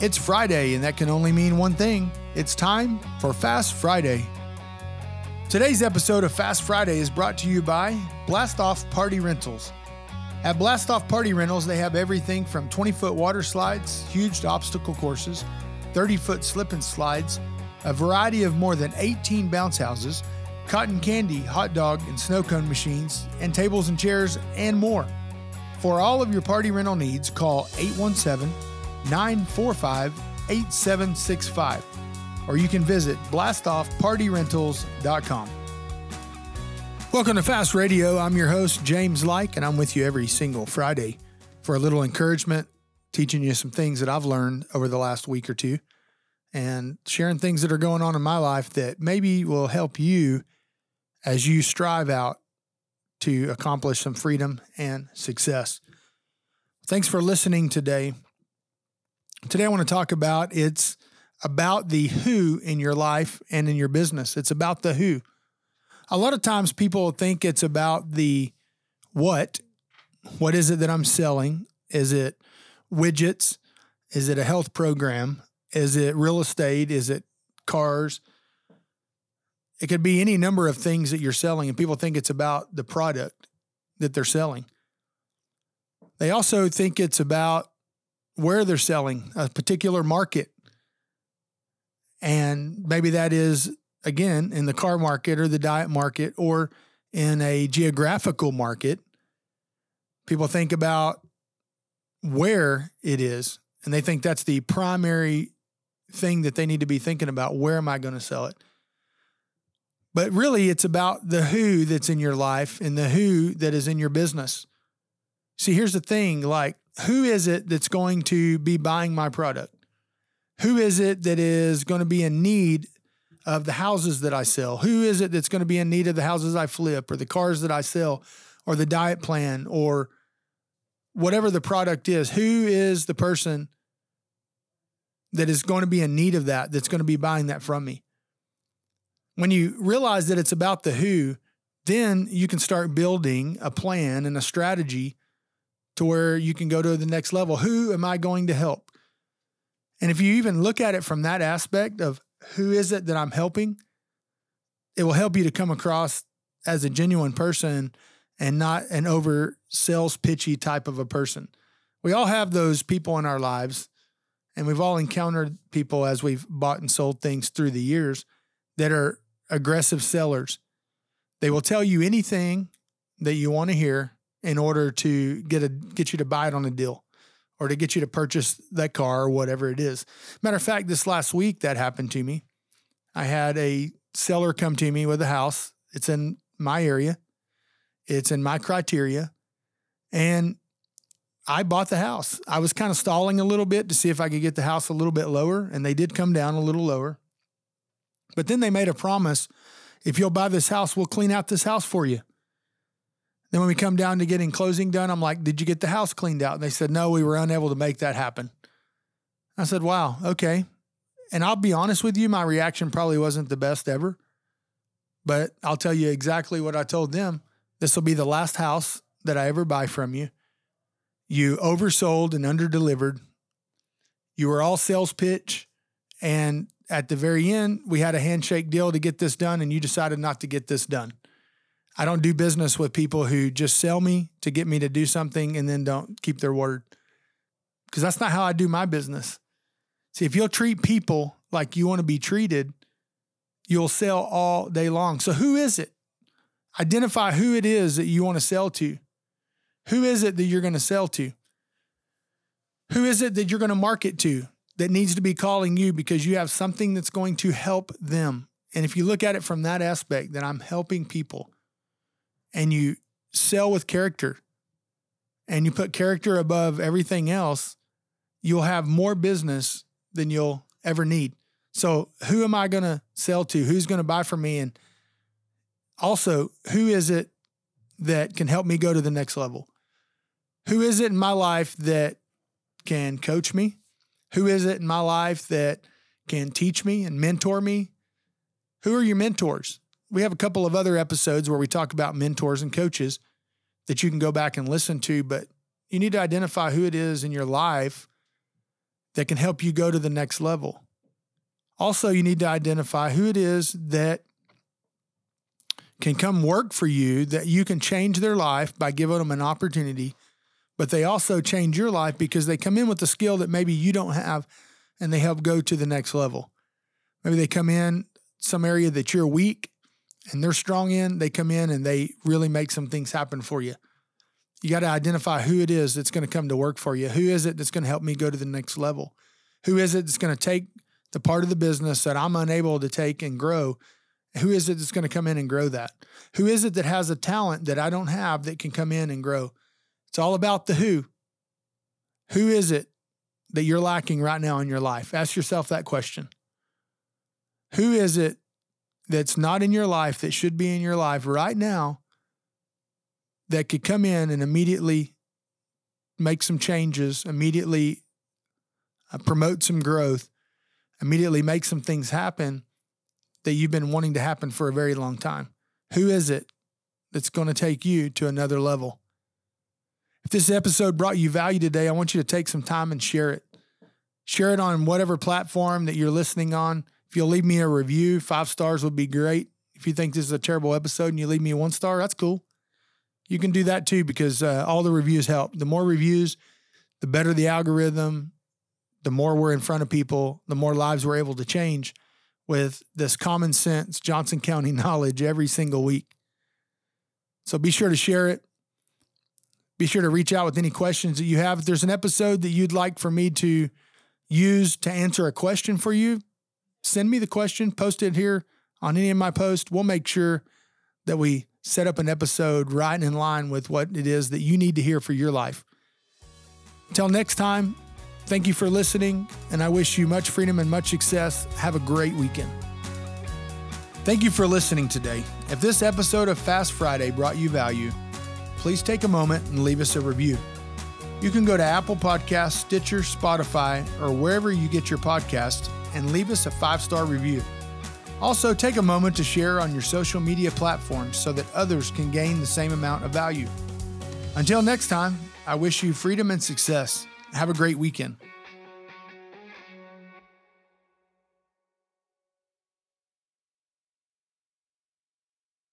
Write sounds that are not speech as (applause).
It's Friday, and that can only mean one thing it's time for Fast Friday. Today's episode of Fast Friday is brought to you by Blast Off Party Rentals. At Blast Off Party Rentals, they have everything from 20 foot water slides, huge obstacle courses, 30 foot slip and slides, a variety of more than 18 bounce houses, cotton candy, hot dog, and snow cone machines, and tables and chairs, and more. For all of your party rental needs, call 817 945 8765 or you can visit blastoffpartyrentals.com. Welcome to Fast Radio. I'm your host, James Like, and I'm with you every single Friday for a little encouragement, teaching you some things that I've learned over the last week or two, and sharing things that are going on in my life that maybe will help you as you strive out to accomplish some freedom and success. Thanks for listening today. Today I want to talk about it's about the who in your life and in your business. It's about the who. A lot of times people think it's about the what. What is it that I'm selling? Is it widgets? Is it a health program? Is it real estate? Is it cars? It could be any number of things that you're selling, and people think it's about the product that they're selling. They also think it's about where they're selling, a particular market. And maybe that is, again, in the car market or the diet market or in a geographical market. People think about where it is, and they think that's the primary thing that they need to be thinking about. Where am I going to sell it? But really, it's about the who that's in your life and the who that is in your business. See, here's the thing like, who is it that's going to be buying my product? Who is it that is going to be in need of the houses that I sell? Who is it that's going to be in need of the houses I flip or the cars that I sell or the diet plan or whatever the product is? Who is the person that is going to be in need of that that's going to be buying that from me? When you realize that it's about the who, then you can start building a plan and a strategy to where you can go to the next level. Who am I going to help? And if you even look at it from that aspect of who is it that I'm helping, it will help you to come across as a genuine person and not an over sales pitchy type of a person. We all have those people in our lives, and we've all encountered people as we've bought and sold things through the years that are aggressive sellers. They will tell you anything that you want to hear in order to get a get you to buy it on a deal or to get you to purchase that car or whatever it is. Matter of fact, this last week that happened to me. I had a seller come to me with a house. It's in my area. It's in my criteria. And I bought the house. I was kind of stalling a little bit to see if I could get the house a little bit lower, and they did come down a little lower. But then they made a promise if you'll buy this house, we'll clean out this house for you. Then when we come down to getting closing done, I'm like, Did you get the house cleaned out? And they said, No, we were unable to make that happen. I said, Wow, okay. And I'll be honest with you, my reaction probably wasn't the best ever. But I'll tell you exactly what I told them. This will be the last house that I ever buy from you. You oversold and underdelivered. You were all sales pitch. And at the very end, we had a handshake deal to get this done, and you decided not to get this done. I don't do business with people who just sell me to get me to do something and then don't keep their word. Because that's not how I do my business. See, if you'll treat people like you want to be treated, you'll sell all day long. So, who is it? Identify who it is that you want to sell to. Who is it that you're going to sell to? Who is it that you're going to market to that needs to be calling you because you have something that's going to help them? And if you look at it from that aspect, that I'm helping people and you sell with character and you put character above everything else, you'll have more business than you'll ever need. So, who am I going to sell to? Who's going to buy from me? And also, who is it that can help me go to the next level? Who is it in my life that can coach me? Who is it in my life that can teach me and mentor me? Who are your mentors? We have a couple of other episodes where we talk about mentors and coaches that you can go back and listen to, but you need to identify who it is in your life that can help you go to the next level. Also, you need to identify who it is that can come work for you, that you can change their life by giving them an opportunity, but they also change your life because they come in with a skill that maybe you don't have and they help go to the next level. Maybe they come in some area that you're weak and they're strong in, they come in and they really make some things happen for you. You got to identify who it is that's going to come to work for you. Who is it that's going to help me go to the next level? Who is it that's going to take the part of the business that I'm unable to take and grow? Who is it that's going to come in and grow that? Who is it that has a talent that I don't have that can come in and grow? It's all about the who. Who is it that you're lacking right now in your life? Ask yourself that question. Who is it that's not in your life that should be in your life right now that could come in and immediately make some changes, immediately uh, promote some growth, immediately make some things happen that you've been wanting to happen for a very long time? Who is it that's going to take you to another level? If this episode brought you value today, I want you to take some time and share it. Share it on whatever platform that you're listening on. If you'll leave me a review, five stars would be great. If you think this is a terrible episode and you leave me one star, that's cool. You can do that too because uh, all the reviews help. The more reviews, the better the algorithm, the more we're in front of people, the more lives we're able to change with this common sense Johnson County (laughs) knowledge every single week. So be sure to share it. Be sure to reach out with any questions that you have. If there's an episode that you'd like for me to use to answer a question for you, send me the question, post it here on any of my posts. We'll make sure that we set up an episode right in line with what it is that you need to hear for your life. Until next time, thank you for listening, and I wish you much freedom and much success. Have a great weekend. Thank you for listening today. If this episode of Fast Friday brought you value, please take a moment and leave us a review. You can go to Apple Podcasts, Stitcher, Spotify, or wherever you get your podcasts and leave us a five star review. Also, take a moment to share on your social media platforms so that others can gain the same amount of value. Until next time, I wish you freedom and success. Have a great weekend.